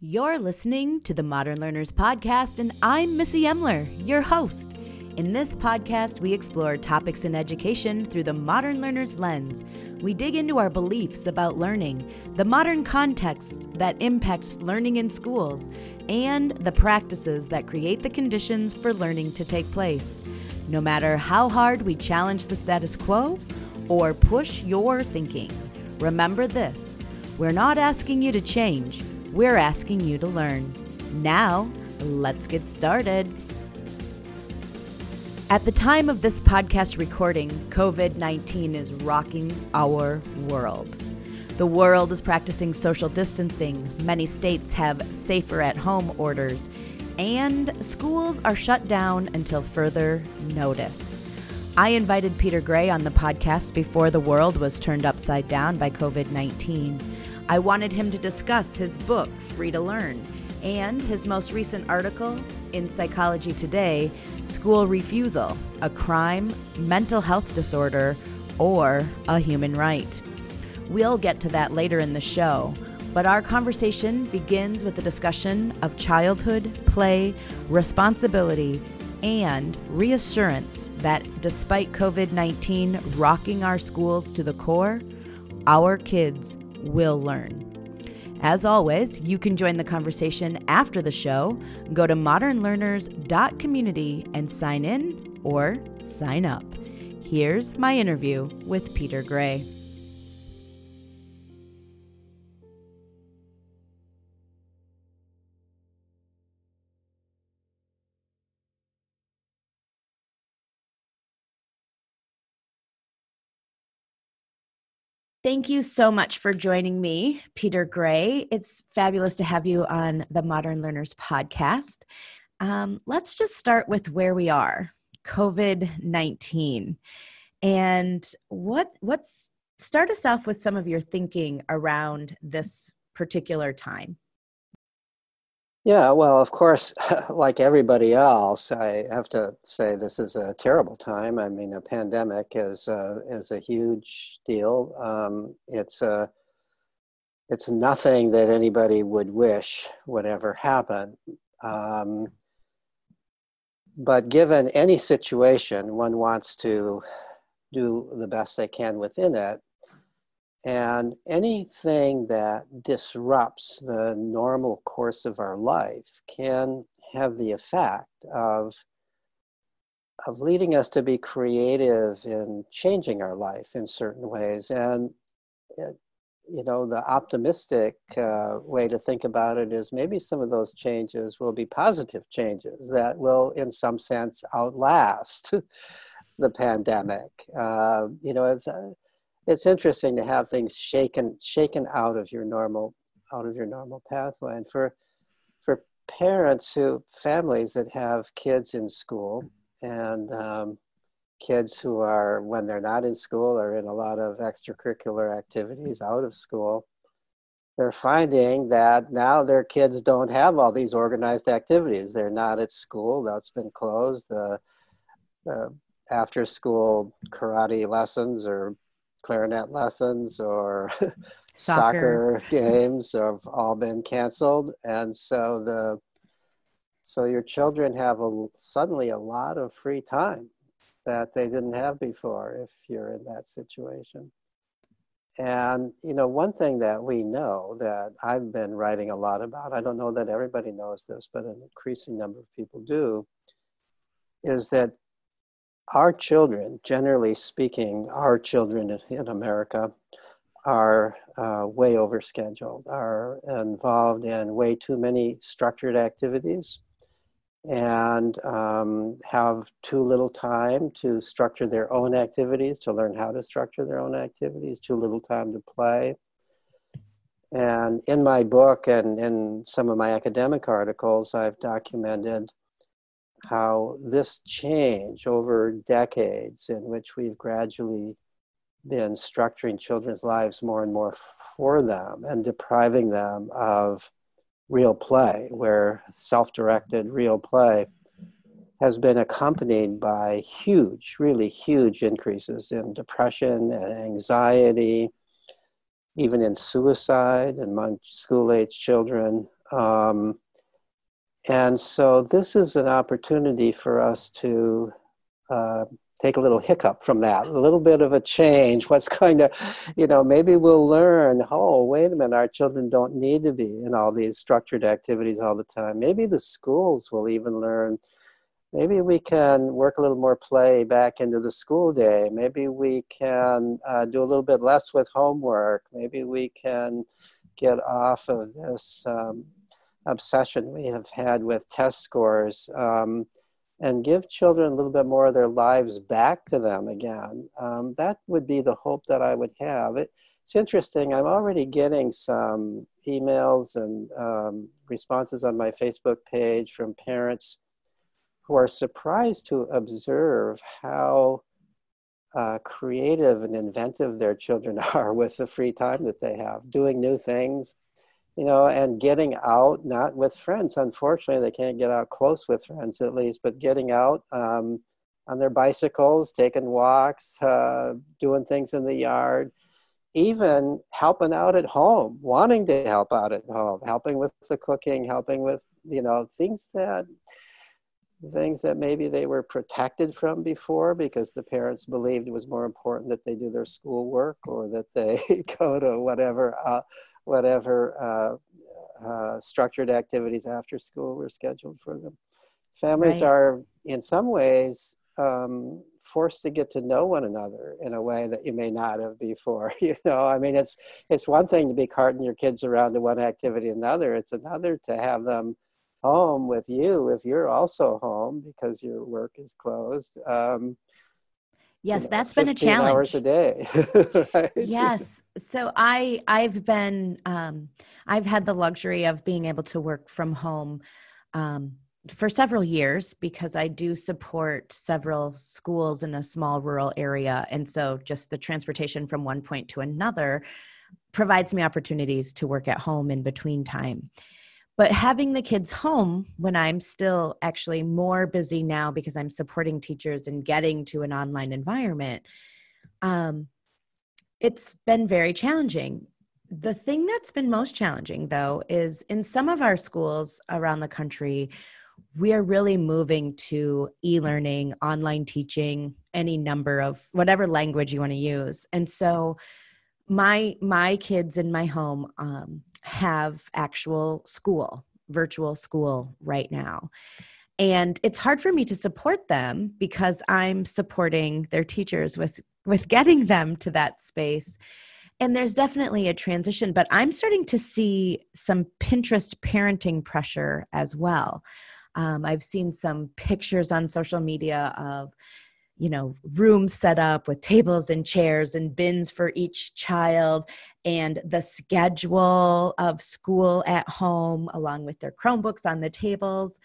You're listening to the Modern Learners Podcast, and I'm Missy Emler, your host. In this podcast, we explore topics in education through the modern learner's lens. We dig into our beliefs about learning, the modern context that impacts learning in schools, and the practices that create the conditions for learning to take place. No matter how hard we challenge the status quo or push your thinking, remember this we're not asking you to change we're asking you to learn. Now, let's get started. At the time of this podcast recording, COVID 19 is rocking our world. The world is practicing social distancing, many states have safer at home orders, and schools are shut down until further notice. I invited Peter Gray on the podcast before the world was turned upside down by COVID 19. I wanted him to discuss his book, Free to Learn, and his most recent article in Psychology Today School Refusal A Crime, Mental Health Disorder, or a Human Right. We'll get to that later in the show, but our conversation begins with a discussion of childhood, play, responsibility, and reassurance that despite COVID 19 rocking our schools to the core, our kids will learn. As always, you can join the conversation after the show. Go to modernlearners.community and sign in or sign up. Here's my interview with Peter Gray. Thank you so much for joining me, Peter Gray. It's fabulous to have you on the Modern Learners podcast. Um, let's just start with where we are COVID 19. And what what's start us off with some of your thinking around this particular time. Yeah, well, of course, like everybody else, I have to say this is a terrible time. I mean, a pandemic is a, is a huge deal. Um, it's a it's nothing that anybody would wish would ever happen. Um, but given any situation, one wants to do the best they can within it. And anything that disrupts the normal course of our life can have the effect of, of leading us to be creative in changing our life in certain ways. And, you know, the optimistic uh, way to think about it is maybe some of those changes will be positive changes that will, in some sense, outlast the pandemic. Uh, you know, it's, interesting to have things shaken shaken out of your normal out of your normal pathway. And for for parents who families that have kids in school and um, kids who are when they're not in school are in a lot of extracurricular activities out of school they're finding that now their kids don't have all these organized activities. They're not at school. That's been closed. The, the after school karate lessons or clarinet lessons or soccer. soccer games have all been canceled and so the so your children have a, suddenly a lot of free time that they didn't have before if you're in that situation and you know one thing that we know that i've been writing a lot about i don't know that everybody knows this but an increasing number of people do is that our children, generally speaking, our children in America are uh, way overscheduled, are involved in way too many structured activities, and um, have too little time to structure their own activities, to learn how to structure their own activities, too little time to play. And in my book and in some of my academic articles, I've documented how this change over decades in which we've gradually been structuring children's lives more and more for them and depriving them of real play, where self directed real play has been accompanied by huge, really huge increases in depression and anxiety, even in suicide among school age children. Um, and so this is an opportunity for us to uh, take a little hiccup from that, a little bit of a change. What's going to, you know, maybe we'll learn, oh, wait a minute, our children don't need to be in all these structured activities all the time. Maybe the schools will even learn. Maybe we can work a little more play back into the school day. Maybe we can uh, do a little bit less with homework. Maybe we can get off of this um, obsession we have had with test scores um, and give children a little bit more of their lives back to them again. Um, that would be the hope that I would have. It, it's interesting, I'm already getting some emails and um, responses on my Facebook page from parents who are surprised to observe how uh, creative and inventive their children are with the free time that they have, doing new things, you know, and getting out, not with friends. Unfortunately, they can't get out close with friends at least, but getting out um, on their bicycles, taking walks, uh, doing things in the yard, even helping out at home, wanting to help out at home, helping with the cooking, helping with, you know, things that things that maybe they were protected from before because the parents believed it was more important that they do their schoolwork or that they go to whatever uh, whatever uh, uh, structured activities after school were scheduled for them. Families right. are, in some ways, um, forced to get to know one another in a way that you may not have before. You know, I mean, it's it's one thing to be carting your kids around to one activity another. It's another to have them home with you if you're also home because your work is closed. Um, yes, you know, that's been a challenge. Hours a day. right? Yes. So I I've been um, I've had the luxury of being able to work from home. Um, for several years because I do support several schools in a small rural area. And so just the transportation from one point to another provides me opportunities to work at home in between time. But having the kids home when I'm still actually more busy now because I'm supporting teachers and getting to an online environment, um, it's been very challenging. The thing that's been most challenging, though, is in some of our schools around the country, we are really moving to e learning, online teaching, any number of whatever language you want to use. And so, my my kids in my home um, have actual school, virtual school right now. And it's hard for me to support them because I'm supporting their teachers with with getting them to that space. And there's definitely a transition, but I'm starting to see some Pinterest parenting pressure as well. Um, I've seen some pictures on social media of you know rooms set up with tables and chairs and bins for each child and the schedule of school at home along with their chromebooks on the tables.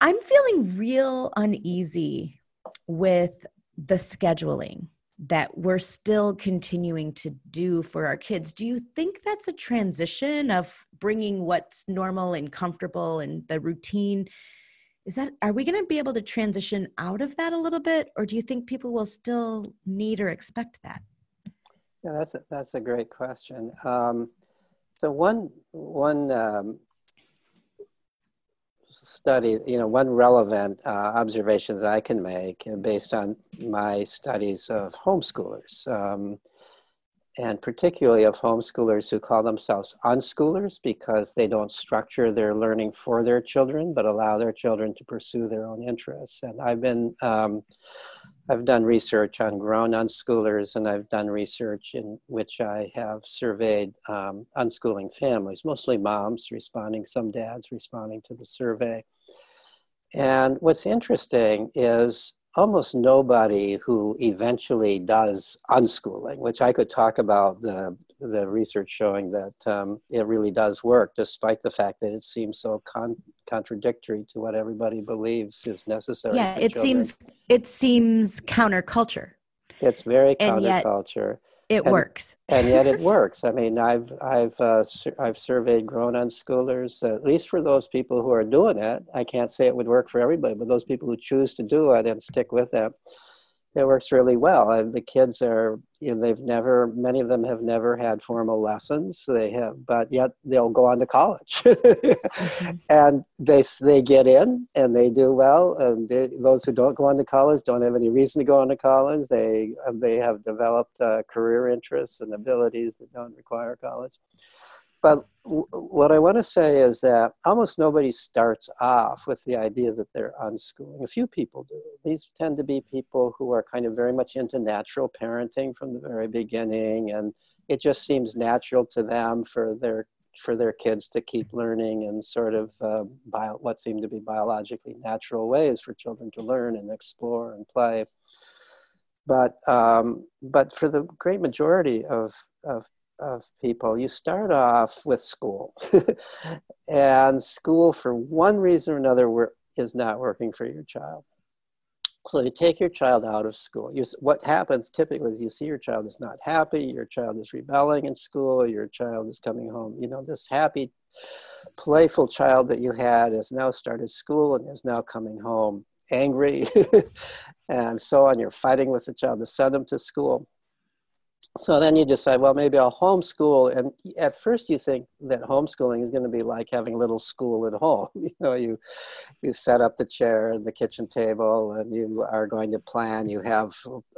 I'm feeling real uneasy with the scheduling that we're still continuing to do for our kids. Do you think that's a transition of bringing what's normal and comfortable and the routine is that are we going to be able to transition out of that a little bit or do you think people will still need or expect that? Yeah that's a, that's a great question. Um, so one one um, study you know one relevant uh, observation that i can make uh, based on my studies of homeschoolers um, and particularly of homeschoolers who call themselves unschoolers because they don't structure their learning for their children but allow their children to pursue their own interests. And i've been um, i've done research on grown unschoolers and i've done research in which i have surveyed um, unschooling families mostly moms responding some dads responding to the survey. And what's interesting is almost nobody who eventually does unschooling, which I could talk about the the research showing that um, it really does work, despite the fact that it seems so con- contradictory to what everybody believes is necessary. Yeah, it children. seems it seems counterculture. It's very counterculture it and, works. and yet it works. I mean i've i've uh, i've surveyed grown-on unschoolers at least for those people who are doing it. I can't say it would work for everybody but those people who choose to do it and stick with it it works really well. And the kids are, you know, they've never, many of them have never had formal lessons. They have, but yet they'll go on to college, and they they get in and they do well. And they, those who don't go on to college don't have any reason to go on to college. They they have developed uh, career interests and abilities that don't require college. But what I want to say is that almost nobody starts off with the idea that they're unschooling. A few people do. These tend to be people who are kind of very much into natural parenting from the very beginning, and it just seems natural to them for their for their kids to keep learning in sort of uh, bio, what seem to be biologically natural ways for children to learn and explore and play. But um, but for the great majority of, of of people, you start off with school. and school, for one reason or another, is not working for your child. So you take your child out of school. You, what happens typically is you see your child is not happy, your child is rebelling in school, your child is coming home. You know, this happy, playful child that you had has now started school and is now coming home angry and so on. You're fighting with the child to send them to school so then you decide, well, maybe I'll homeschool. And at first, you think that homeschooling is going to be like having a little school at home. You know, you you set up the chair and the kitchen table, and you are going to plan. You have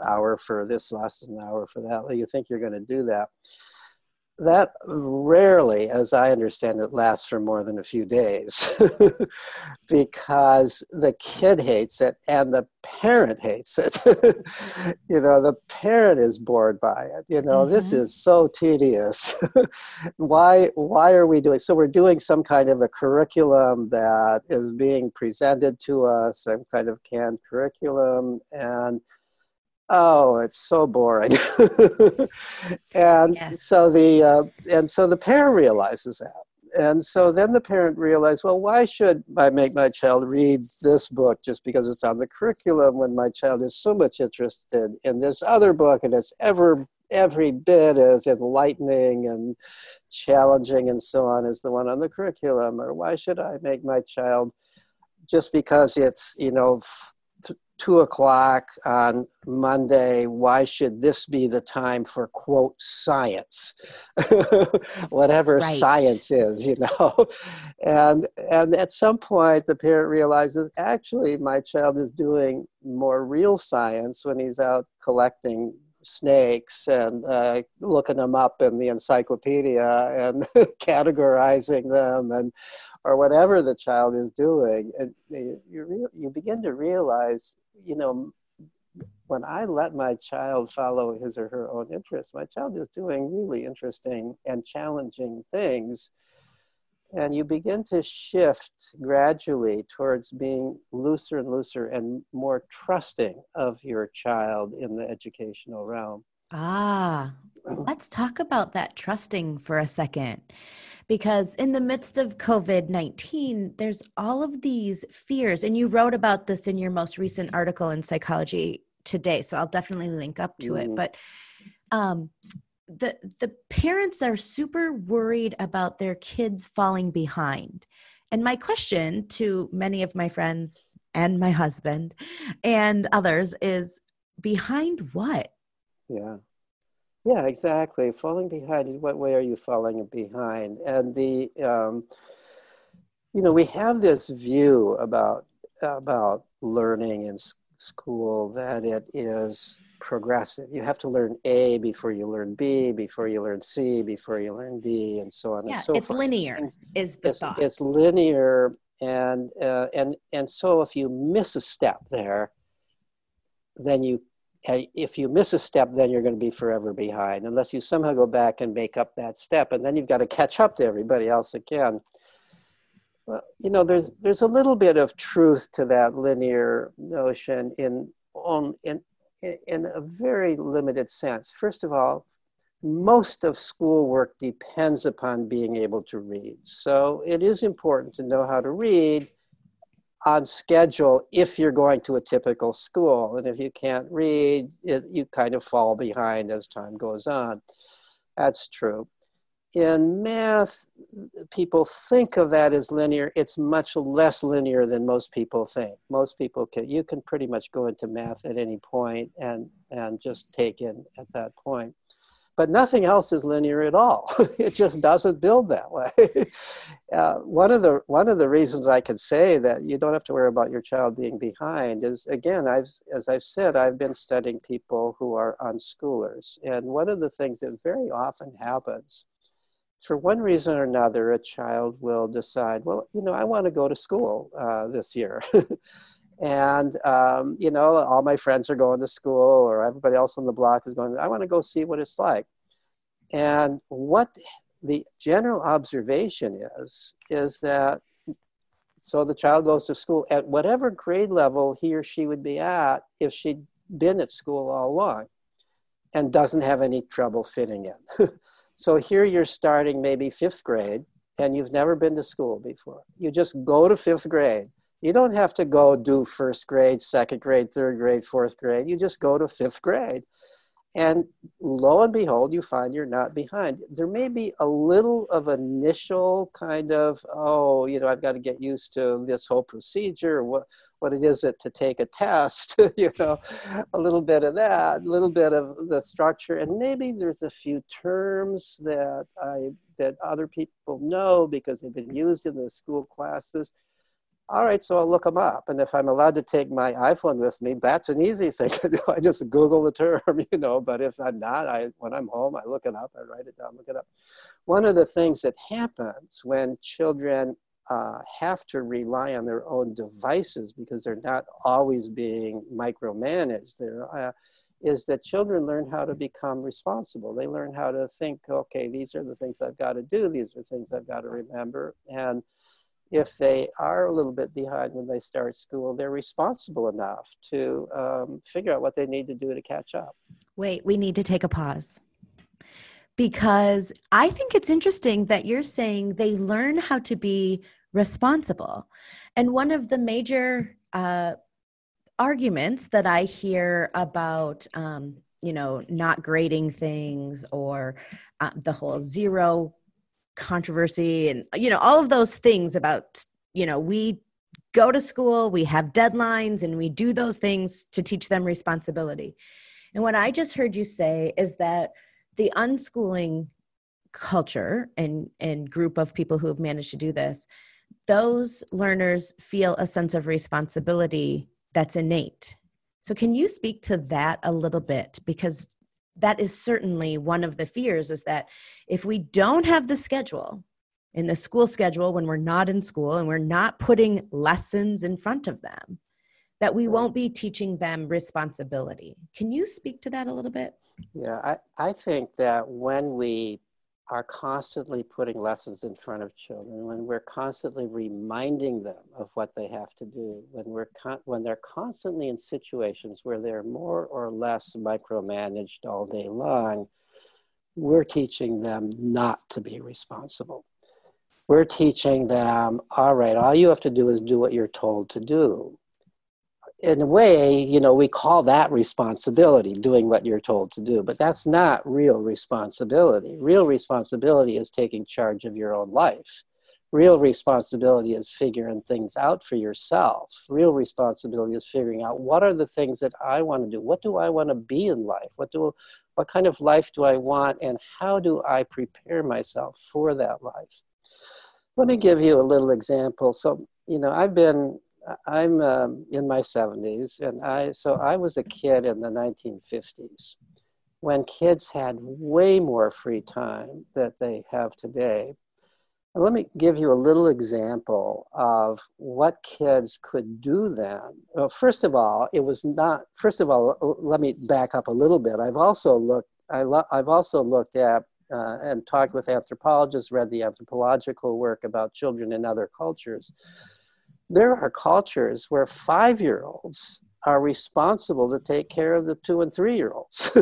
hour for this lesson, hour for that. You think you're going to do that that rarely, as I understand it, lasts for more than a few days because the kid hates it and the parent hates it. you know, the parent is bored by it. You know, mm-hmm. this is so tedious. why why are we doing so we're doing some kind of a curriculum that is being presented to us, some kind of canned curriculum and oh it's so boring. And yes. so the uh, and so the parent realizes that. And so then the parent realized well why should i make my child read this book just because it's on the curriculum when my child is so much interested in this other book and it's ever every bit as enlightening and challenging and so on as the one on the curriculum? Or why should i make my child just because it's you know two o'clock on Monday, why should this be the time for quote science? Whatever right. science is, you know. and and at some point the parent realizes actually my child is doing more real science when he's out collecting snakes and uh, looking them up in the encyclopedia and categorizing them and or whatever the child is doing and you, you, you begin to realize you know, when I let my child follow his or her own interests, my child is doing really interesting and challenging things. And you begin to shift gradually towards being looser and looser and more trusting of your child in the educational realm. Ah, let's talk about that trusting for a second because in the midst of COVID 19, there's all of these fears. And you wrote about this in your most recent article in Psychology Today. So I'll definitely link up to mm. it. But um, the, the parents are super worried about their kids falling behind. And my question to many of my friends and my husband and others is behind what? Yeah. Yeah, exactly. Falling behind. In what way are you falling behind? And the, um, you know, we have this view about about learning in school that it is progressive. You have to learn A before you learn B, before you learn C, before you learn D, and so on yeah, and so forth it's forth. linear. And is the it's, thought? It's linear, and uh, and and so if you miss a step there, then you if you miss a step, then you're going to be forever behind, unless you somehow go back and make up that step, and then you've got to catch up to everybody else again. Well, you know, there's there's a little bit of truth to that linear notion in on in in a very limited sense. First of all, most of schoolwork depends upon being able to read. So it is important to know how to read on schedule if you're going to a typical school. And if you can't read, it, you kind of fall behind as time goes on. That's true. in math, people think of that as linear. It's much less linear than most people think. Most people can, you can pretty much go into math at any point and, and just take in at that point. But nothing else is linear at all. it just doesn't build that way. uh, one, of the, one of the reasons I can say that you don't have to worry about your child being behind is, again, I've, as I've said, I've been studying people who are unschoolers. And one of the things that very often happens for one reason or another, a child will decide, well, you know, I want to go to school uh, this year. and, um, you know, all my friends are going to school or everybody else on the block is going, I want to go see what it's like. And what the general observation is, is that so the child goes to school at whatever grade level he or she would be at if she'd been at school all along and doesn't have any trouble fitting in. So here you're starting maybe fifth grade and you've never been to school before. You just go to fifth grade. You don't have to go do first grade, second grade, third grade, fourth grade. You just go to fifth grade. And lo and behold, you find you're not behind. There may be a little of initial kind of, oh, you know, I've got to get used to this whole procedure. What, what it is it to take a test, you know, a little bit of that, a little bit of the structure, and maybe there's a few terms that I that other people know because they've been used in the school classes. All right, so I'll look them up, and if I'm allowed to take my iPhone with me, that's an easy thing to do. I just Google the term, you know. But if I'm not, I when I'm home, I look it up, I write it down, look it up. One of the things that happens when children uh, have to rely on their own devices because they're not always being micromanaged. Uh, is that children learn how to become responsible. They learn how to think, okay, these are the things I've got to do, these are things I've got to remember. And if they are a little bit behind when they start school, they're responsible enough to um, figure out what they need to do to catch up. Wait, we need to take a pause because I think it's interesting that you're saying they learn how to be responsible. And one of the major uh, arguments that I hear about, um, you know, not grading things or uh, the whole zero controversy and, you know, all of those things about, you know, we go to school, we have deadlines, and we do those things to teach them responsibility. And what I just heard you say is that the unschooling culture and and group of people who have managed to do this those learners feel a sense of responsibility that's innate. So, can you speak to that a little bit? Because that is certainly one of the fears is that if we don't have the schedule in the school schedule when we're not in school and we're not putting lessons in front of them, that we won't be teaching them responsibility. Can you speak to that a little bit? Yeah, I, I think that when we are constantly putting lessons in front of children, when we're constantly reminding them of what they have to do, when, we're con- when they're constantly in situations where they're more or less micromanaged all day long, we're teaching them not to be responsible. We're teaching them, all right, all you have to do is do what you're told to do in a way, you know, we call that responsibility, doing what you're told to do, but that's not real responsibility. Real responsibility is taking charge of your own life. Real responsibility is figuring things out for yourself. Real responsibility is figuring out what are the things that I want to do? What do I want to be in life? What do what kind of life do I want and how do I prepare myself for that life? Let me give you a little example. So, you know, I've been I'm um, in my 70s, and I so I was a kid in the 1950s when kids had way more free time that they have today. And let me give you a little example of what kids could do then. Well, first of all, it was not. First of all, let me back up a little bit. I've also looked. I I've also looked at uh, and talked with anthropologists, read the anthropological work about children in other cultures there are cultures where five year olds are responsible to take care of the two and three year olds.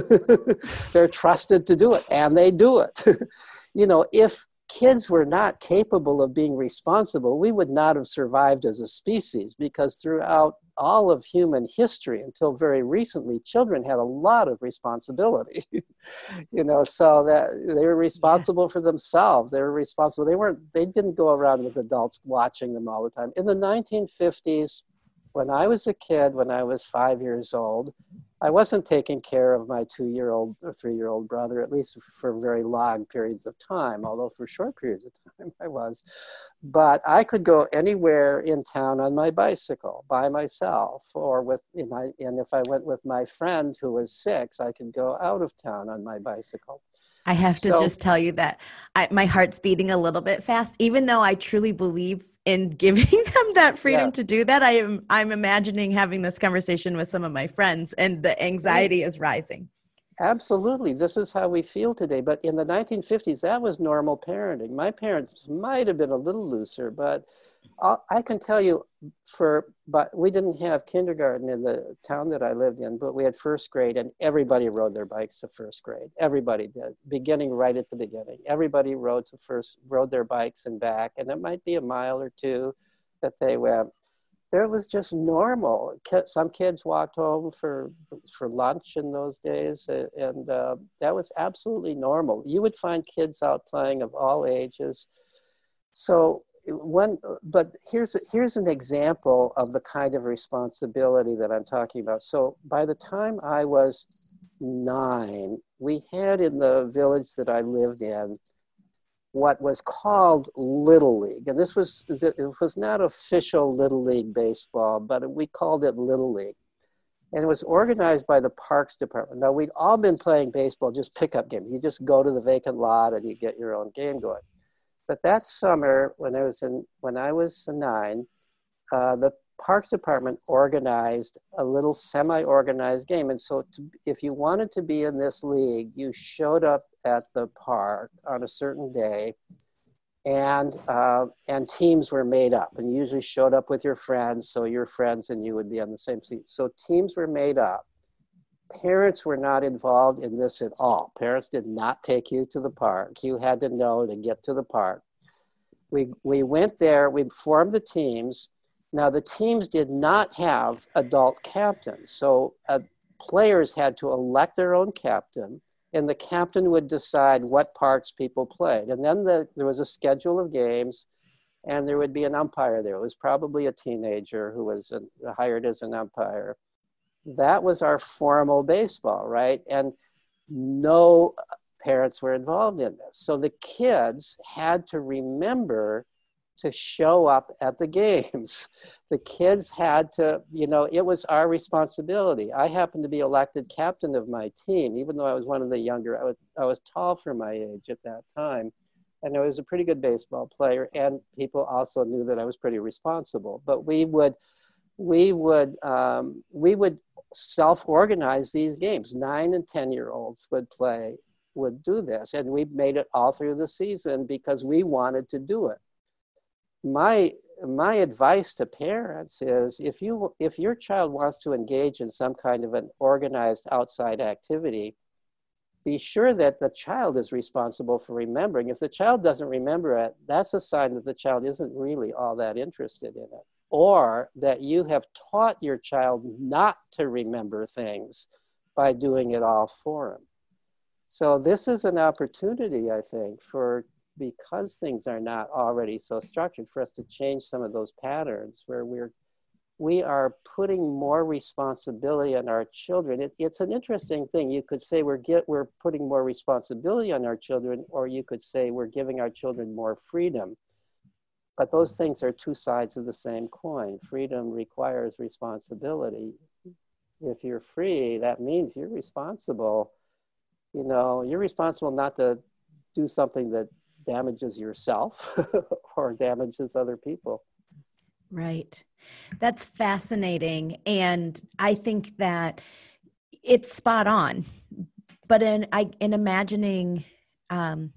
They're trusted to do it, and they do it. you know, if kids were not capable of being responsible, we would not have survived as a species because throughout all of human history until very recently, children had a lot of responsibility. you know, so that they were responsible yes. for themselves. They were responsible. They weren't, they didn't go around with adults watching them all the time. In the 1950s, when I was a kid, when I was five years old, I wasn't taking care of my two year old or three year old brother, at least for very long periods of time, although for short periods of time I was. But I could go anywhere in town on my bicycle by myself, or with, and, I, and if I went with my friend who was six, I could go out of town on my bicycle. I have to so, just tell you that I, my heart's beating a little bit fast, even though I truly believe in giving them that freedom yeah. to do that. I am I'm imagining having this conversation with some of my friends, and the anxiety is rising. Absolutely, this is how we feel today. But in the 1950s, that was normal parenting. My parents might have been a little looser, but I can tell you for, but we didn't have kindergarten in the town that I lived in, but we had first grade and everybody rode their bikes to first grade. Everybody did, beginning right at the beginning. Everybody rode to first, rode their bikes and back, and it might be a mile or two that they went. There was just normal. Some kids walked home for for lunch in those days, and uh, that was absolutely normal. You would find kids out playing of all ages. So one but here's here's an example of the kind of responsibility that i'm talking about. So by the time i was nine we had in the village that i lived in what was called little league. And this was it was not official little league baseball but we called it little league. And it was organized by the parks department. Now we'd all been playing baseball just pickup games. You just go to the vacant lot and you get your own game going but that summer, when I was in when I was nine, uh, the Parks Department organized a little semi-organized game, and so to, if you wanted to be in this league, you showed up at the park on a certain day, and uh, and teams were made up, and you usually showed up with your friends, so your friends and you would be on the same seat. So teams were made up. Parents were not involved in this at all. Parents did not take you to the park. You had to know to get to the park. We, we went there, we formed the teams. Now, the teams did not have adult captains, so uh, players had to elect their own captain, and the captain would decide what parts people played. And then the, there was a schedule of games, and there would be an umpire there. It was probably a teenager who was a, hired as an umpire that was our formal baseball, right? And no parents were involved in this. So the kids had to remember to show up at the games. The kids had to, you know, it was our responsibility. I happened to be elected captain of my team, even though I was one of the younger, I was, I was tall for my age at that time. And I was a pretty good baseball player, and people also knew that I was pretty responsible. But we would, we would, um, we would self-organize these games. Nine and 10 year olds would play, would do this. And we made it all through the season because we wanted to do it. My, my advice to parents is if you if your child wants to engage in some kind of an organized outside activity be sure that the child is responsible for remembering if the child doesn't remember it that's a sign that the child isn't really all that interested in it or that you have taught your child not to remember things by doing it all for him. So, this is an opportunity, I think, for because things are not already so structured, for us to change some of those patterns where we're we are putting more responsibility on our children. It, it's an interesting thing. You could say we're get we're putting more responsibility on our children, or you could say we're giving our children more freedom. But those things are two sides of the same coin. Freedom requires responsibility. If you're free, that means you're responsible. You know, you're responsible not to do something that damages yourself or damages other people. Right. That's fascinating. And I think that it's spot on. But in I in imagining um,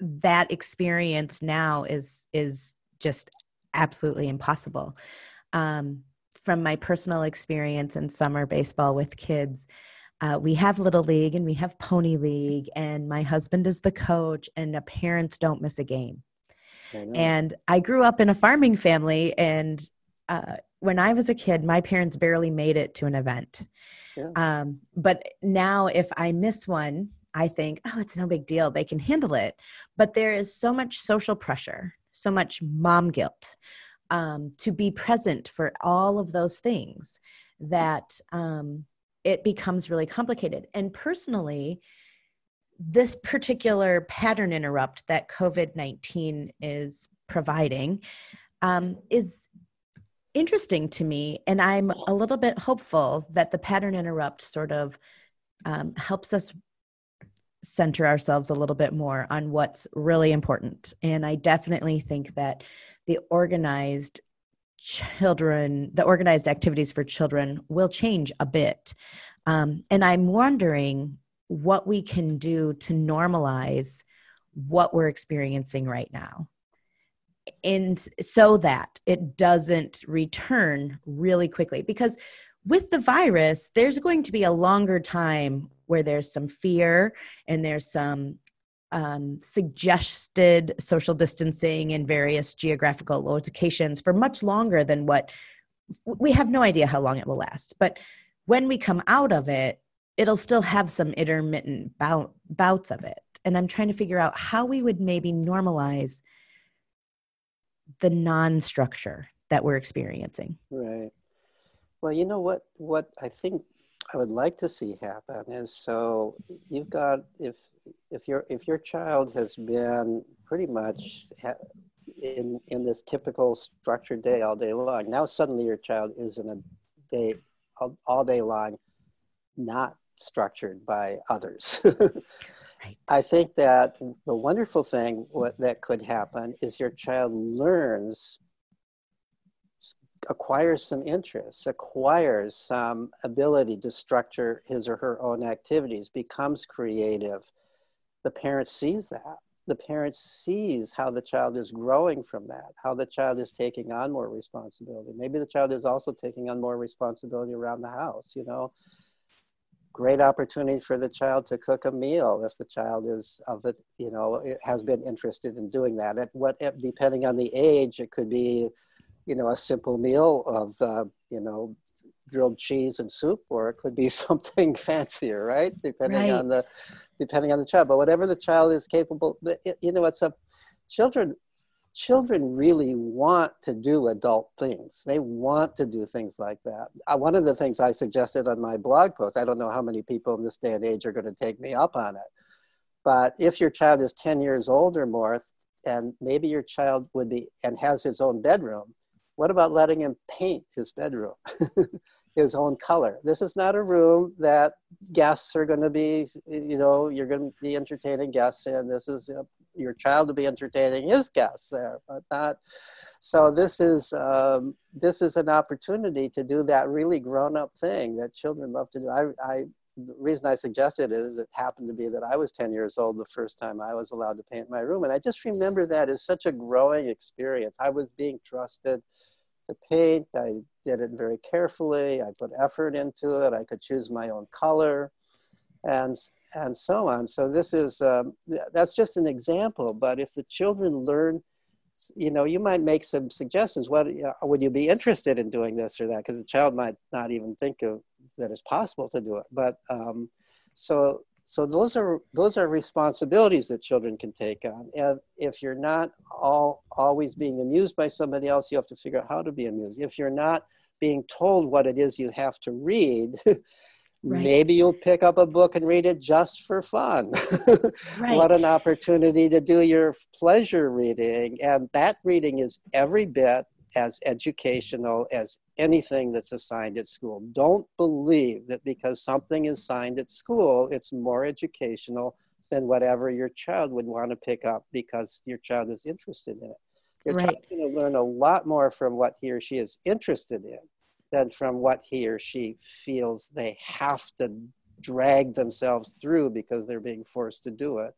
that experience now is is just absolutely impossible. Um, from my personal experience in summer baseball with kids, uh, we have Little League and we have Pony League, and my husband is the coach, and the parents don't miss a game. I and I grew up in a farming family, and uh, when I was a kid, my parents barely made it to an event. Yeah. Um, but now, if I miss one, I think, oh, it's no big deal. They can handle it. But there is so much social pressure, so much mom guilt um, to be present for all of those things that um, it becomes really complicated. And personally, this particular pattern interrupt that COVID 19 is providing um, is interesting to me. And I'm a little bit hopeful that the pattern interrupt sort of um, helps us center ourselves a little bit more on what's really important. And I definitely think that the organized children, the organized activities for children will change a bit. Um, and I'm wondering what we can do to normalize what we're experiencing right now. And so that it doesn't return really quickly. Because with the virus, there's going to be a longer time where there's some fear and there's some um, suggested social distancing in various geographical locations for much longer than what we have no idea how long it will last. But when we come out of it, it'll still have some intermittent bout, bouts of it. And I'm trying to figure out how we would maybe normalize the non structure that we're experiencing. Right. Well, you know what? What I think I would like to see happen is so you've got if if your if your child has been pretty much in in this typical structured day all day long, now suddenly your child is in a day all, all day long, not structured by others. right. I think that the wonderful thing what that could happen is your child learns acquires some interests, acquires some ability to structure his or her own activities, becomes creative. The parent sees that. The parent sees how the child is growing from that, how the child is taking on more responsibility. Maybe the child is also taking on more responsibility around the house, you know. Great opportunity for the child to cook a meal if the child is of it, you know, has been interested in doing that. At what, depending on the age, it could be you know, a simple meal of, uh, you know, grilled cheese and soup, or it could be something fancier, right? Depending right. on the, depending on the child. But whatever the child is capable, you know, it's a children. Children really want to do adult things. They want to do things like that. Uh, one of the things I suggested on my blog post, I don't know how many people in this day and age are going to take me up on it, but if your child is 10 years old or more, and maybe your child would be and has his own bedroom, what about letting him paint his bedroom? his own color. This is not a room that guests are going to be, you know, you're going to be entertaining guests in. This is you know, your child to be entertaining his guests there, but not. So this is um, this is an opportunity to do that really grown up thing that children love to do. I, I the reason I suggested it is it happened to be that I was 10 years old the first time I was allowed to paint my room. And I just remember that as such a growing experience. I was being trusted to paint. I did it very carefully. I put effort into it. I could choose my own color and, and so on. So this is, um, that's just an example. But if the children learn you know, you might make some suggestions. What would you be interested in doing this or that? Because the child might not even think of that it's possible to do it. But um, so so those are those are responsibilities that children can take on. And if you're not all always being amused by somebody else, you have to figure out how to be amused. If you're not being told what it is you have to read. Right. Maybe you'll pick up a book and read it just for fun. right. What an opportunity to do your pleasure reading. And that reading is every bit as educational as anything that's assigned at school. Don't believe that because something is assigned at school, it's more educational than whatever your child would want to pick up because your child is interested in it. Your right. child's going to learn a lot more from what he or she is interested in than from what he or she feels they have to drag themselves through because they're being forced to do it.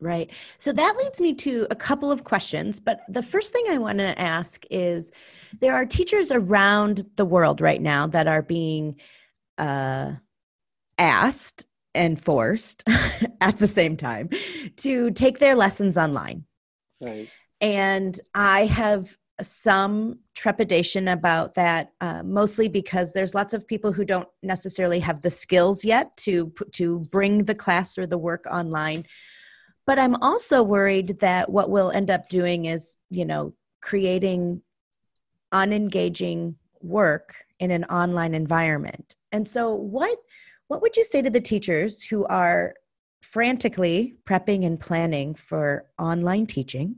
Right. So that leads me to a couple of questions. But the first thing I want to ask is there are teachers around the world right now that are being uh, asked and forced at the same time to take their lessons online. Right. And I have some trepidation about that, uh, mostly because there's lots of people who don't necessarily have the skills yet to to bring the class or the work online. But I'm also worried that what we'll end up doing is, you know, creating unengaging work in an online environment. And so, what what would you say to the teachers who are frantically prepping and planning for online teaching?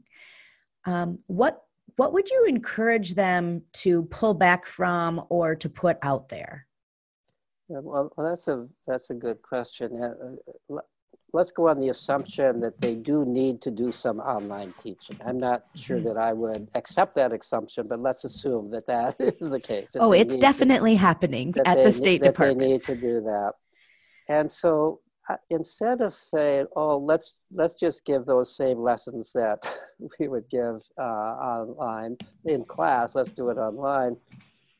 Um, what what would you encourage them to pull back from or to put out there? Well, well that's a that's a good question. Uh, let's go on the assumption that they do need to do some online teaching. I'm not sure mm-hmm. that I would accept that assumption, but let's assume that that is the case. Oh, it's definitely to, happening at the State need, Department. That they need to do that. And so uh, instead of saying, "Oh, let's let's just give those same lessons that we would give uh, online in class, let's do it online,"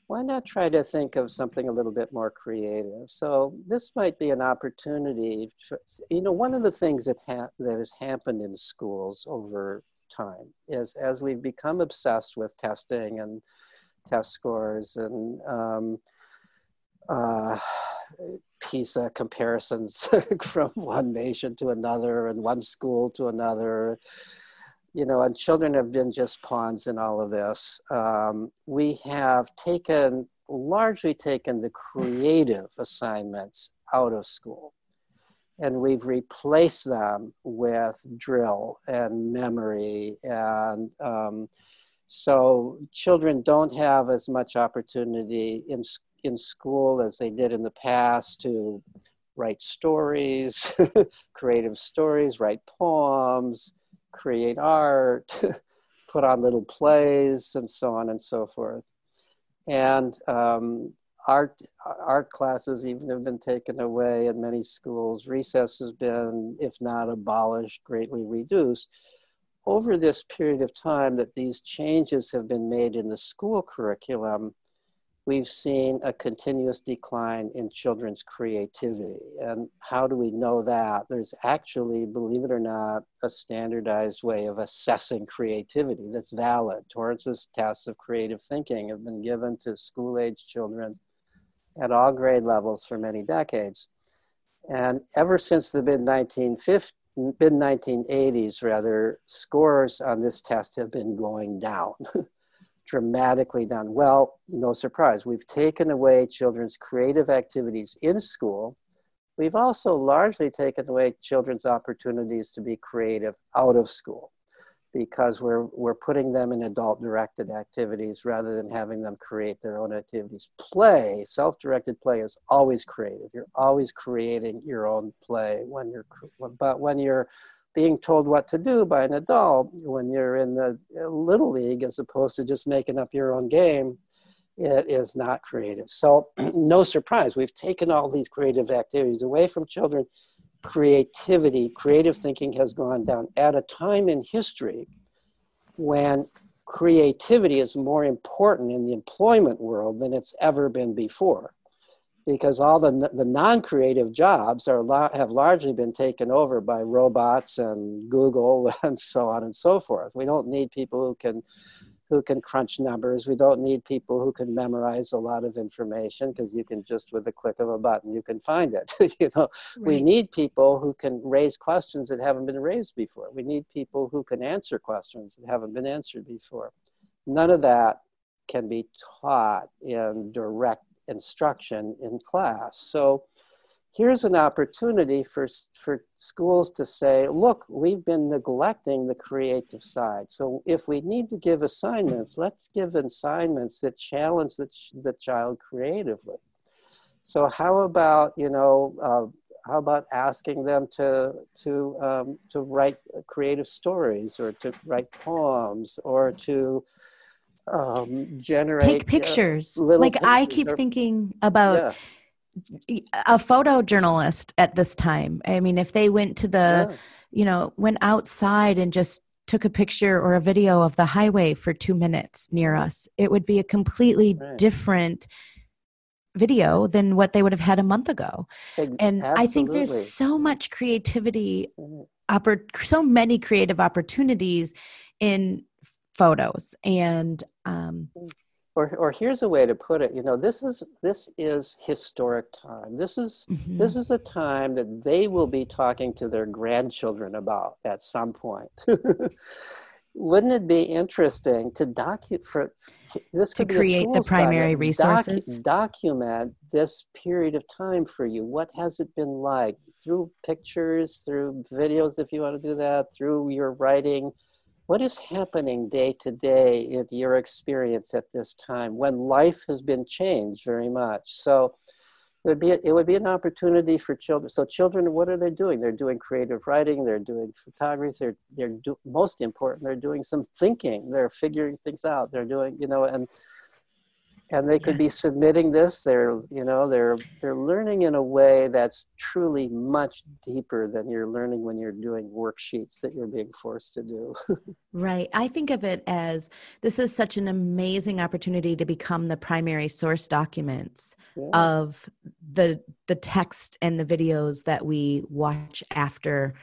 why not try to think of something a little bit more creative? So this might be an opportunity. For, you know, one of the things that ha- that has happened in schools over time is as we've become obsessed with testing and test scores and um, uh, PISA comparisons from one nation to another and one school to another you know, and children have been just pawns in all of this. Um, we have taken, largely taken the creative assignments out of school. And we've replaced them with drill and memory. And um, so children don't have as much opportunity in, in school as they did in the past to write stories, creative stories, write poems, create art, put on little plays, and so on and so forth. And um, art art classes even have been taken away in many schools. Recess has been, if not abolished, greatly reduced. Over this period of time that these changes have been made in the school curriculum, we've seen a continuous decline in children's creativity. And how do we know that? There's actually, believe it or not, a standardized way of assessing creativity that's valid. Torrance's tests of creative thinking have been given to school age children at all grade levels for many decades. And ever since the mid 1950s, mid 1980s rather scores on this test have been going down dramatically down. Well, no surprise. We've taken away children's creative activities in school. We've also largely taken away children's opportunities to be creative out of school because we're, we're putting them in adult directed activities rather than having them create their own activities. Play, self directed play, is always creative. You're always creating your own play when you're, but when you're being told what to do by an adult when you're in the little league as opposed to just making up your own game it is not creative. So no surprise we've taken all these creative activities away from children. Creativity creative thinking has gone down at a time in history when creativity is more important in the employment world than it's ever been before because all the, the non-creative jobs are have largely been taken over by robots and Google and so on and so forth. We don't need people who can who can crunch numbers. We don't need people who can memorize a lot of information because you can just with the click of a button you can find it. you know, right. we need people who can raise questions that haven't been raised before. We need people who can answer questions that haven't been answered before. None of that can be taught in direct instruction in class. So here's an opportunity for, for schools to say, look, we've been neglecting the creative side. So if we need to give assignments, let's give assignments that challenge the, the child creatively. So how about, you know, uh, how about asking them to to um, to write creative stories or to write poems or to um, generate take uh, pictures. Uh, like pictures I keep or, thinking about yeah. a photojournalist at this time. I mean, if they went to the, yeah. you know, went outside and just took a picture or a video of the highway for two minutes near us, it would be a completely right. different video than what they would have had a month ago. And Absolutely. I think there's so much creativity, oppor- so many creative opportunities in photos and um, or, or here's a way to put it you know this is this is historic time. This is mhm. this is a time that they will be talking to their grandchildren about at some point. Wouldn't it be interesting to document for this to could a create the primary assignment, docu- resources. document this period of time for you. What has it been like? Through pictures through videos if you want to do that through your writing what is happening day to day in your experience at this time when life has been changed very much? So it would be it would be an opportunity for children so children what are they doing? They're doing creative writing they're doing photography they're they're do, most important they're doing some thinking they're figuring things out they're doing you know and and they could be submitting this they're you know they're they're learning in a way that's truly much deeper than you're learning when you're doing worksheets that you're being forced to do Right. I think of it as this is such an amazing opportunity to become the primary source documents Yeah. of the the text and the videos that we watch after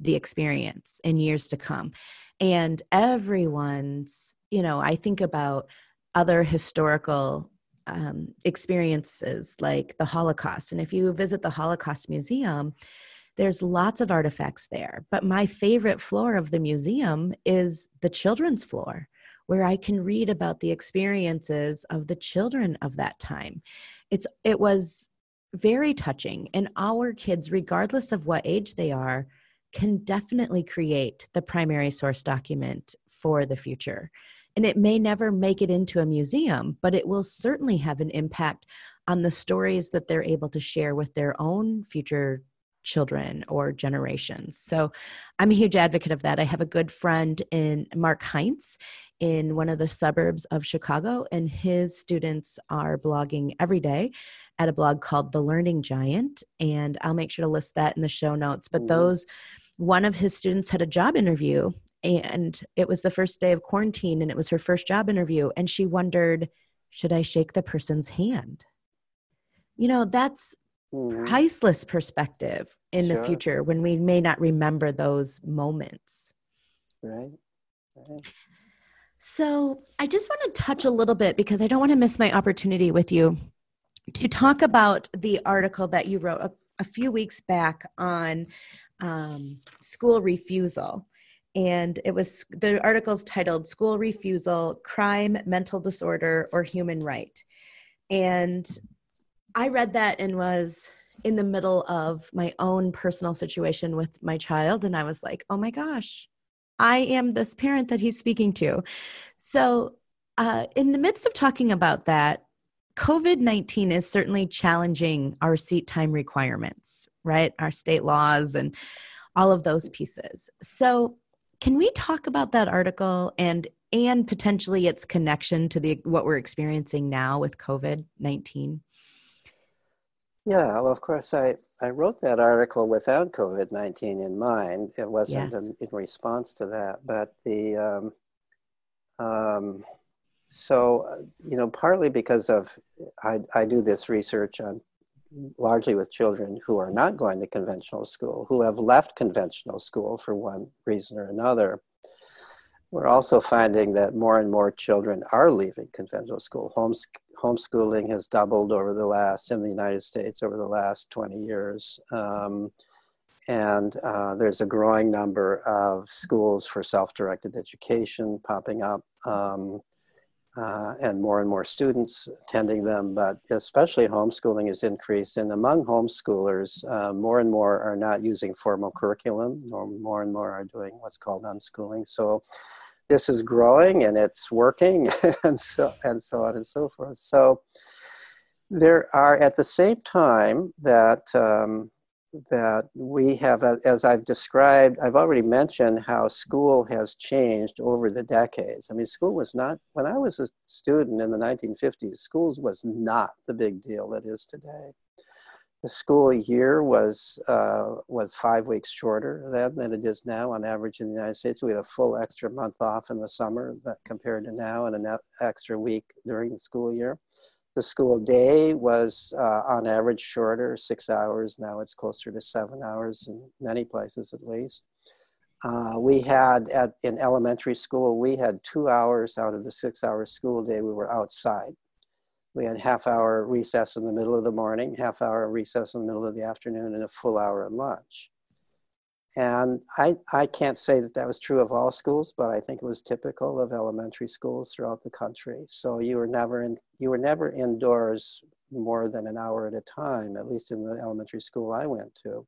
the experience in years to come. And everyone's, you know, I think about other historical um, experiences like the Holocaust. And if you visit the Holocaust Museum, there's lots of artifacts there. But my favorite floor of the museum is the children's floor, where I can read about the experiences of the children of that time. It's it was very touching, and our kids, regardless of what age they are, can definitely create the primary source document for the future. And it may never make it into a museum, but it will certainly have an impact on the stories that they're able to share with their own future children or generations. So I'm a huge advocate of that. I have a good friend in Mark Heinz in one of the suburbs of Chicago, and his students are blogging every day at a blog called The Learning Giant. And I'll make sure to list that in the show notes. But those, one of his students had a job interview, and it was the first day of quarantine, and it was her first job interview. And she wondered, should I shake the person's hand? You know, that's Mhm. priceless perspective in the future when we may not remember those moments. right right So, I just want to touch a little bit because I don't want to miss my opportunity with you to talk about the article that you wrote a, a few weeks back on um, school refusal. And it was the article's titled School Refusal Crime, Mental Disorder, or Human Right. And I read that and was in the middle of my own personal situation with my child. And I was like, oh my gosh, I am this parent that he's speaking to. So, uh, in the midst of talking about that, COVID 19 is certainly challenging our seat time requirements, right? Our state laws and all of those pieces. So, can we talk about that article and and potentially its connection to the what we're experiencing now with COVID 19? Yeah, well, of course, I, I wrote that article without COVID 19 in mind. It wasn't Yes. in, in response to that. But the, um, um, so, you know, partly because of, I, I do this research on largely with children who are not going to conventional school, who have left conventional school for one reason or another. We're also finding that more and more children are leaving conventional school. Homes, homeschooling has doubled over the last, in the United States, over the last 20 years. Um, and uh, there's a growing number of schools for self directed education popping up. Um, uh, and more and more students attending them, but especially homeschooling has increased. And among homeschoolers, uh, more and more are not using formal curriculum, more and more are doing what's called unschooling. So this is growing and it's working, and so and so on and so forth. So there are at the same time that um, that we have, uh, as I've described, I've already mentioned how school has changed over the decades. I mean, school was not, when I was a student in the 1950s, school was not the big deal it is today. The school year was, uh, was five weeks shorter then than it is now on average in the United States. We had a full extra month off in the summer that compared to now and an extra week during the school year. The school day was uh, on average shorter, six hours. Now it's closer to seven hours in many places at least. Uh, we had at in elementary school, we had two hours out of the six hour school day, we were outside. We had half hour recess in the middle of the morning, half hour recess in the middle of the afternoon, and a full hour at lunch. And I, I can't say that that was true of all schools, but I think it was typical of elementary schools throughout the country. So you were never in, you were never indoors more than an hour at a time, at least in the elementary school I went to.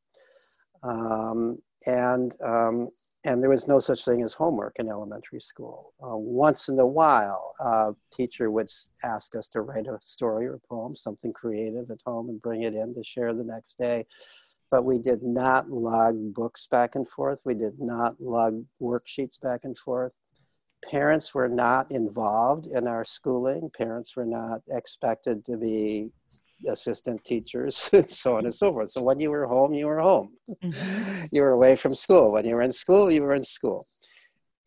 Um, and um, and there was no such thing as homework in elementary school. Uh, once in a while, a teacher would ask us to write a story or poem, something creative at home, and bring it in to share the next day but we did not log books back and forth. We did not log worksheets back and forth. Parents were not involved in our schooling. Parents were not expected to be assistant teachers and so on and so forth. So when you were home, you were home. Mm-hmm. You were away from school. When you were in school, you were in school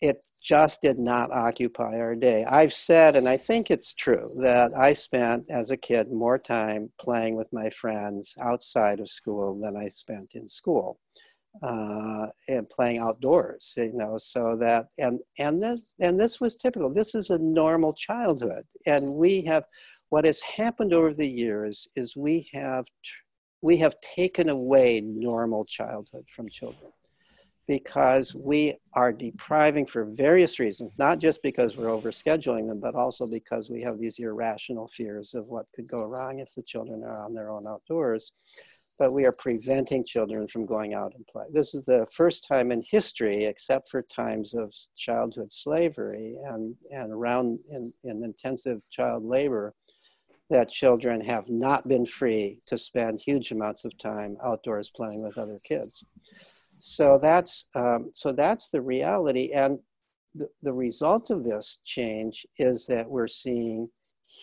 it just did not occupy our day. I've said, and I think it's true, that I spent as a kid more time playing with my friends outside of school than I spent in school. Uh, and playing outdoors, you know, so that and and this and this was typical. This is a normal childhood, and we have what has happened over the years is we have we have taken away normal childhood from children because we are depriving for various reasons, not just because we're overscheduling them, but also because we have these irrational fears of what could go wrong if the children are on their own outdoors. But we are preventing children from going out and play. This is the first time in history, except for times of childhood slavery and, and around in, in intensive child labor, that children have not been free to spend huge amounts of time outdoors playing with other kids so that's um, so that's the reality. And the, the result of this change is that we're seeing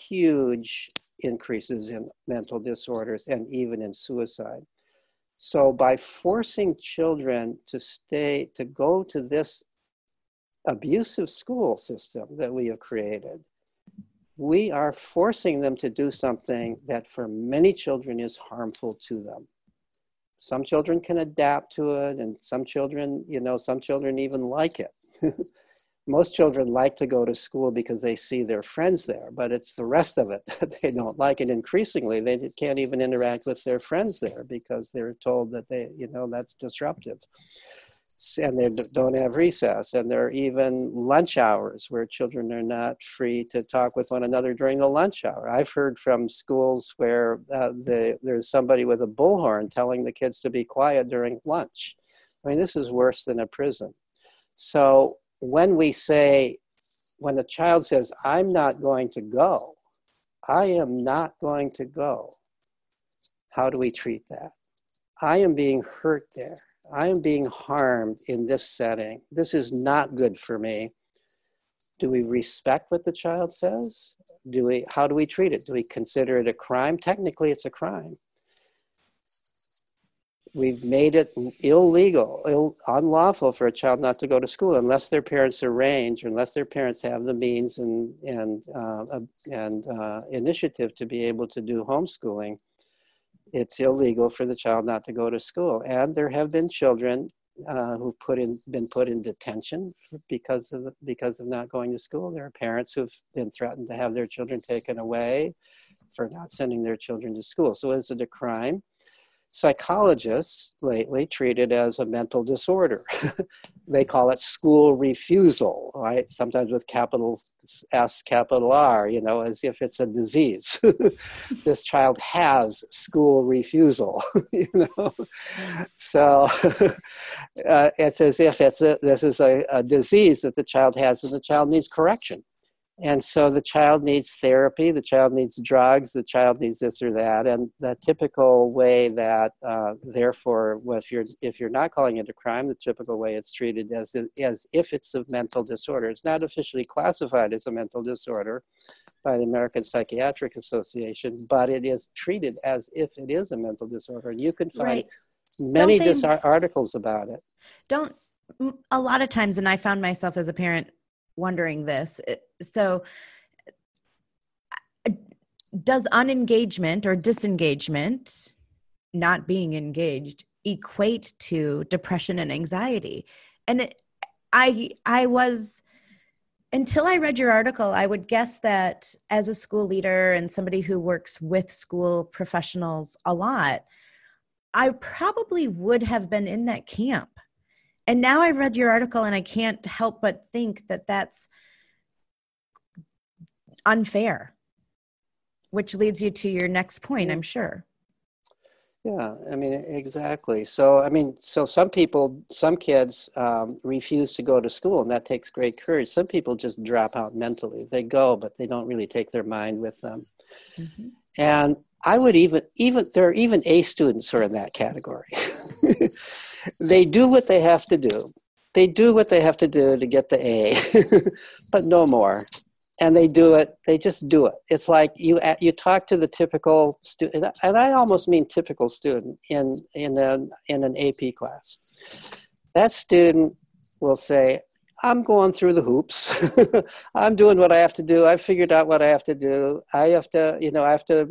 huge increases in mental disorders and even in suicide. So by forcing children to stay to go to this abusive school system that we have created we are forcing them to do something that for many children is harmful to them some children can adapt to it and some children you know some children even like it. Most children like to go to school because they see their friends there but it's the rest of it that they don't like and increasingly they can't even interact with their friends there because they're told that they you know that's disruptive and they don't have recess and there are even lunch hours where children are not free to talk with one another during the lunch hour. I've heard from schools where uh, the, there's somebody with a bullhorn telling the kids to be quiet during lunch. I mean this is worse than a prison. So when we say when a child says i'm not going to go i am not going to go. How do we treat that? I am being hurt there I am being harmed in this setting. This is not good for me. Do we respect what the child says? Do we, how do we treat it? Do we consider it a crime? Technically, it's a crime. We've made it illegal, Ill, unlawful for a child not to go to school unless their parents arrange, unless their parents have the means and, and, uh, and uh, initiative to be able to do homeschooling it's illegal for the child not to go to school. And there have been children uh, who've put in, been put in detention because of, because of not going to school. There are parents who've been threatened to have their children taken away for not sending their children to school. So is it a crime? Psychologists lately treat it as a mental disorder. they call it school refusal, right? Sometimes with capital S, capital R, you know, as if it's a disease. this child has school refusal, you know. So uh, it's as if it's a, this is a, a disease that the child has and the child needs correction and so the child needs therapy the child needs drugs the child needs this or that. And the typical way that uh, therefore if you're if you're not calling it a crime the typical way it's treated as as if it's a mental disorder. It's not officially classified as a mental disorder by the american psychiatric association but it is treated as if it is a mental disorder. And you can find right. many dis- articles about it. Don't a lot of times and i found myself as a parent wondering this. So uh, does unengagement or disengagement, not being engaged, equate to depression and anxiety? And it, I I was until I read your article, I would guess that as a school leader and somebody who works with school professionals a lot, I probably would have been in that camp. And now I read your article and I can't help but think that that's unfair, which leads you to your next point, I'm sure. Yeah, I mean, exactly. So, I mean, so some people, some kids um, refuse to go to school, and that takes great courage. Some people just drop out mentally. They go, but they don't really take their mind with them. Mm-hmm. And I would even, even, there are even A students who are in that category. they do what they have to do. They do what they have to do to get the A, but no more. And they do it they just do it. It's like you you talk to the typical student and i almost mean typical student in in an in an ap class. That student will say i'm going through the hoops. I'm doing what i have to do. I've figured out what i have to do. I have to you know i have to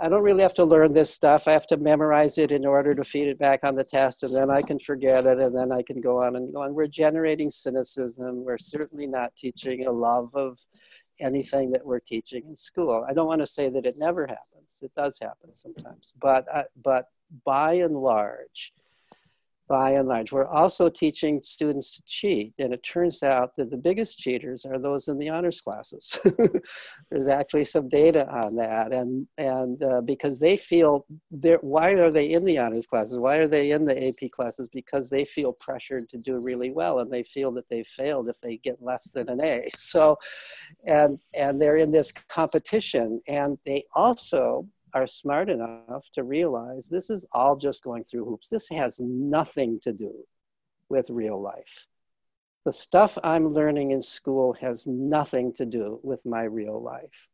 i don't really have to learn this stuff. I have to memorize it in order to feed it back on the test and then i can forget it and then i can go on and go on. We're generating cynicism. We're certainly not teaching a love of anything that we're teaching in school. I don't want to say that it never happens. It does happen sometimes, but uh, but by and large, by and large. We're also teaching students to cheat, and it turns out that the biggest cheaters are those in the honors classes. There's actually some data on that, and and uh, because they feel why are they in the honors classes? Why are they in the AP classes? Because they feel pressured to do really well, and they feel that they failed if they get less than an A. So, and and they're in this competition, and they also are smart enough to realize this is all just going through hoops. This has nothing to do with real life. The stuff I'm learning in school has nothing to do with my real life.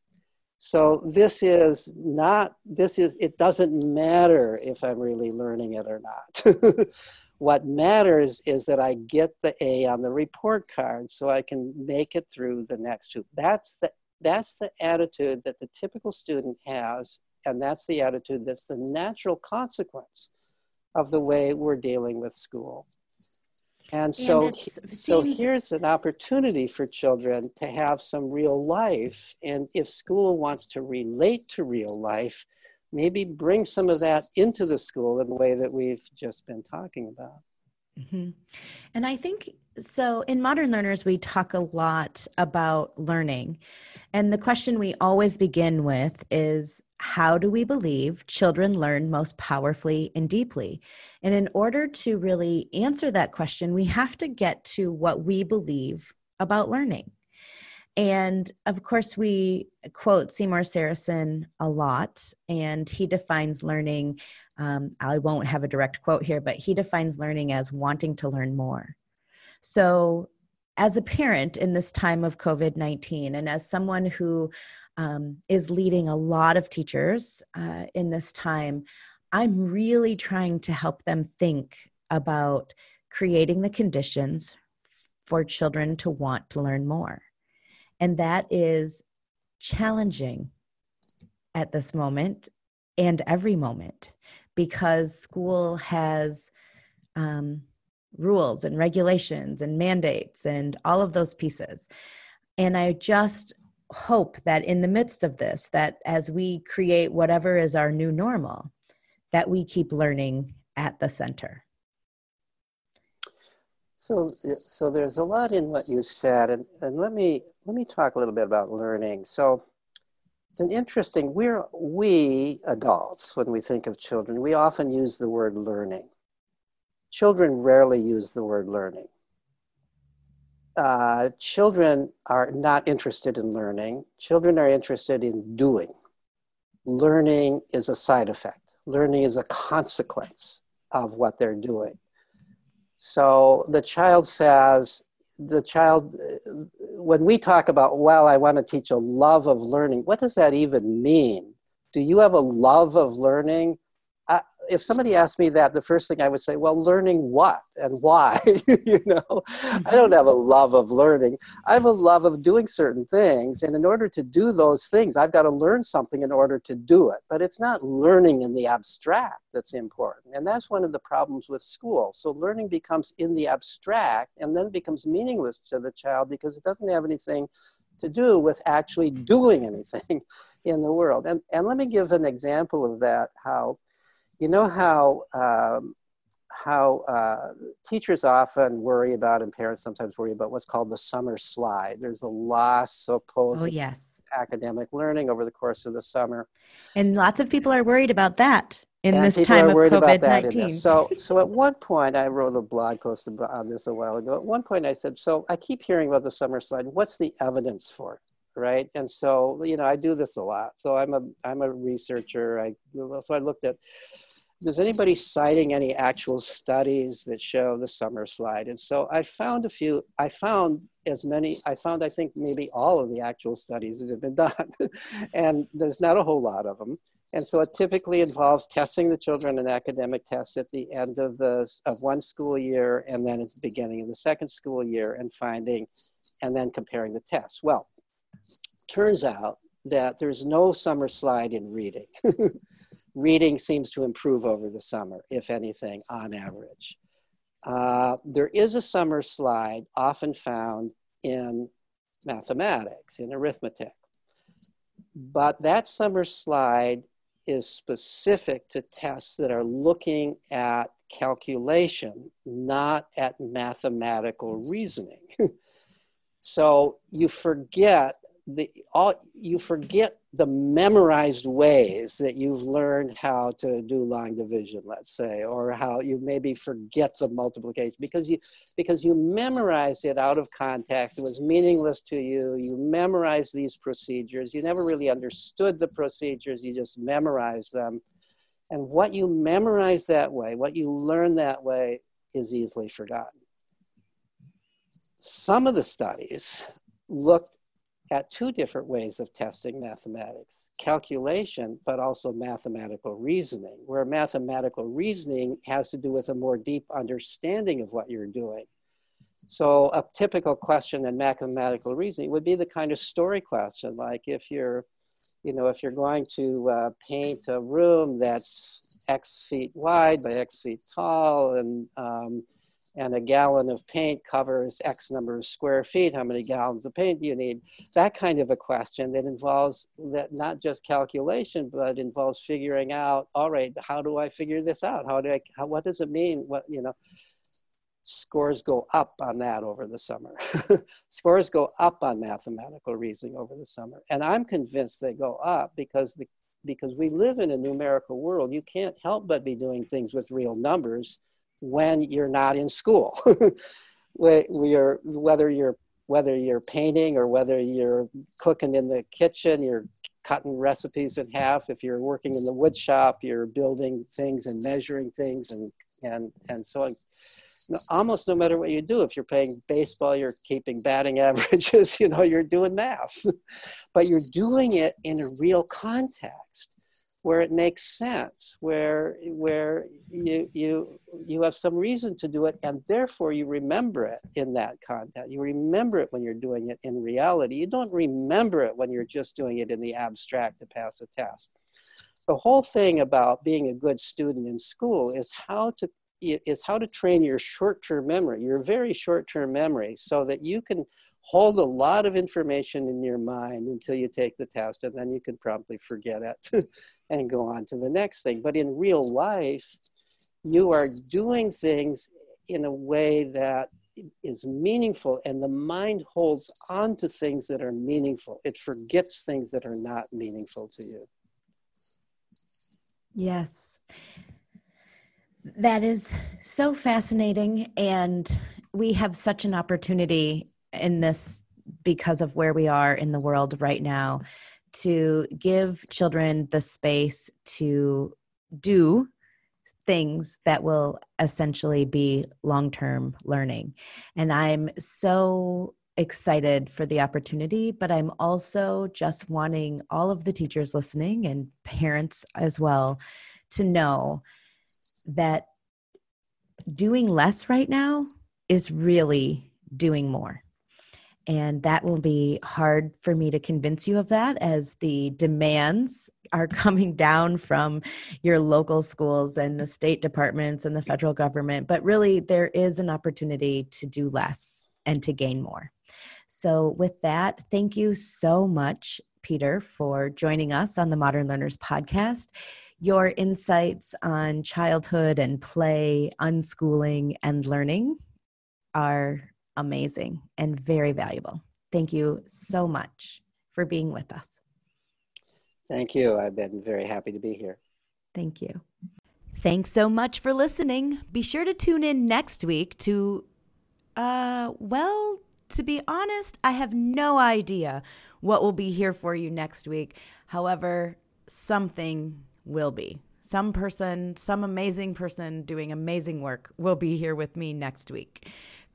So this is not, this is, it doesn't matter if I'm really learning it or not. what matters is that I get the A on the report card so I can make it through the next two. That's the, that's the attitude that the typical student has and that's the attitude that's the natural consequence of the way we're dealing with school. And so, and so here's an opportunity for children to have some real life. And if school wants to relate to real life, maybe bring some of that into the school in the way that we've just been talking about. Mm-hmm. And I think so. In Modern Learners, we talk a lot about learning. And the question we always begin with is how do we believe children learn most powerfully and deeply? And in order to really answer that question, we have to get to what we believe about learning. And of course, we quote Seymour Sarason a lot, and he defines learning. Um, I won't have a direct quote here, but he defines learning as wanting to learn more. So, as a parent in this time of COVID 19, and as someone who um, is leading a lot of teachers uh, in this time, I'm really trying to help them think about creating the conditions for children to want to learn more. And that is challenging at this moment and every moment because school has um, rules and regulations and mandates and all of those pieces. And I just hope that in the midst of this that as we create whatever is our new normal that we keep learning at the center. So uh, so there's a lot in what you said and, and let me let me talk a little bit about learning. So it's an interesting we're we adults when we think of children we often use the word learning. Children rarely use the word learning uh, children are not interested in learning. Children are interested in doing. Learning is a side effect. Learning is a consequence of what they're doing. So the child says, the child, when we talk about, well, I want to teach a love of learning, what does that even mean? Do you have a love of learning? If somebody asked me that, the first thing I would say, well, learning what and why? you know, I don't have a mm-hmm. love of learning. I have a love of doing certain things. And in order to do those things, I've got to learn something in order to do it. But it's not learning in the abstract that's important. And that's one of the problems with school. So learning becomes in the abstract and then becomes meaningless to the child because it doesn't have anything to do with actually doing anything in the world. And, and let me give an example of that. How, you know, how, um, how uh, teachers often worry about, and parents sometimes worry about what's called the summer slide. There's a loss of oh, yes. academic learning over the course of the summer. And lots of people are worried about that in and this time of COVID nineteen. So, so at one point, I wrote a blog post on this a while ago. At one point, I said, "So I keep hearing about the summer slide. What's the evidence for it?" Right, and so you know, I do this a lot. So I'm a I'm a researcher. I so I looked at. Does anybody citing any actual studies that show the summer slide? And so I found a few. I found as many. I found I think maybe all of the actual studies that have been done, and there's not a whole lot of them and so it typically involves testing the children in academic tests at the end of the of one school year and then at the beginning of the second school year and finding and then comparing the tests. Well, turns out that there's no summer slide in reading. reading seems to improve over the summer, if anything, on average. Uh, there is a summer slide often found in mathematics, in arithmetic. But that summer slide is specific to tests that are looking at calculation, not at mathematical reasoning. so you forget the all you forget the memorized ways that you've learned how to do long division let's say or how you maybe forget the multiplication. Because you because you memorized it out of context it was meaningless to you you memorized these procedures you never really understood the procedures you just memorized them. And what you memorize that way what you learn that way is easily forgotten some of the studies looked at two different ways of testing mathematics calculation, but also mathematical reasoning, where mathematical reasoning has to do with a more deep understanding of what you're doing. So, a typical question in mathematical reasoning would be the kind of story question, like if you're you know, if you're going to uh, paint a room that's X feet wide by X feet tall, and um, and a gallon of paint covers X number of square feet. How many gallons of paint do you need? That kind of a question that involves that not just calculation, but involves figuring out, all right, how do I figure this out? How do I, how, what does it mean? What, you know, scores go up on that over the summer. scores go up on mathematical reasoning over the summer. And I'm convinced they go up because the because we live in a numerical world. You can't help but be doing things with real numbers when you're not in school. are, whether you're whether you're painting or whether you're cooking in the kitchen, you're cutting recipes in half. If you're working in the wood shop, you're building things and measuring things and and and so on. Almost no matter what you do, if you're playing baseball, you're keeping batting averages. You know, you're doing math, but you're doing it in a real context where it makes sense, where where you you you have some reason to do it, and therefore you remember it in that context. You remember it when you're doing it in reality. You don't remember it when you're just doing it in the abstract to pass a test. The whole thing about being a good student in school is how to is how to train your short-term memory, your very short-term memory, so that you can hold a lot of information in your mind until you take the test and then you can promptly forget it and go on to the next thing. But in real life, you are doing things in a way that is meaningful, and the mind holds on to things that are meaningful. It forgets things that are not meaningful to you. Yes. That is so fascinating. And we have such an opportunity in this because of where we are in the world right now to give children the space to do things that will essentially be long term learning. And I'm so excited for the opportunity, but I'm also just wanting all of the teachers listening and parents as well to know that doing less right now is really doing more. And that will be hard for me to convince you of that as the demands are coming down from your local schools and the state departments and the federal government. But really, there is an opportunity to do less and to gain more. So, with that, thank you so much, Peter, for joining us on the Modern Learners podcast. Your insights on childhood and play, unschooling, and learning are amazing and very valuable. Thank you so much for being with us. Thank you. I've been very happy to be here. Thank you. Thanks so much for listening. Be sure to tune in next week to, uh, well, to be honest, I have no idea what will be here for you next week. However, something will be. Some person, some amazing person doing amazing work will be here with me next week.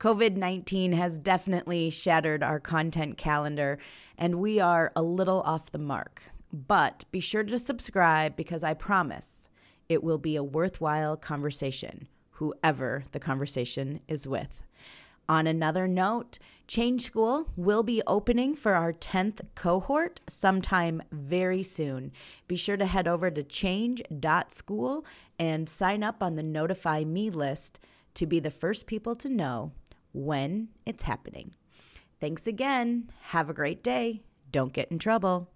COVID 19 has definitely shattered our content calendar, and we are a little off the mark. But be sure to subscribe because I promise it will be a worthwhile conversation, whoever the conversation is with. On another note, Change School will be opening for our 10th cohort sometime very soon. Be sure to head over to change.school and sign up on the Notify Me list to be the first people to know when it's happening. Thanks again. Have a great day. Don't get in trouble.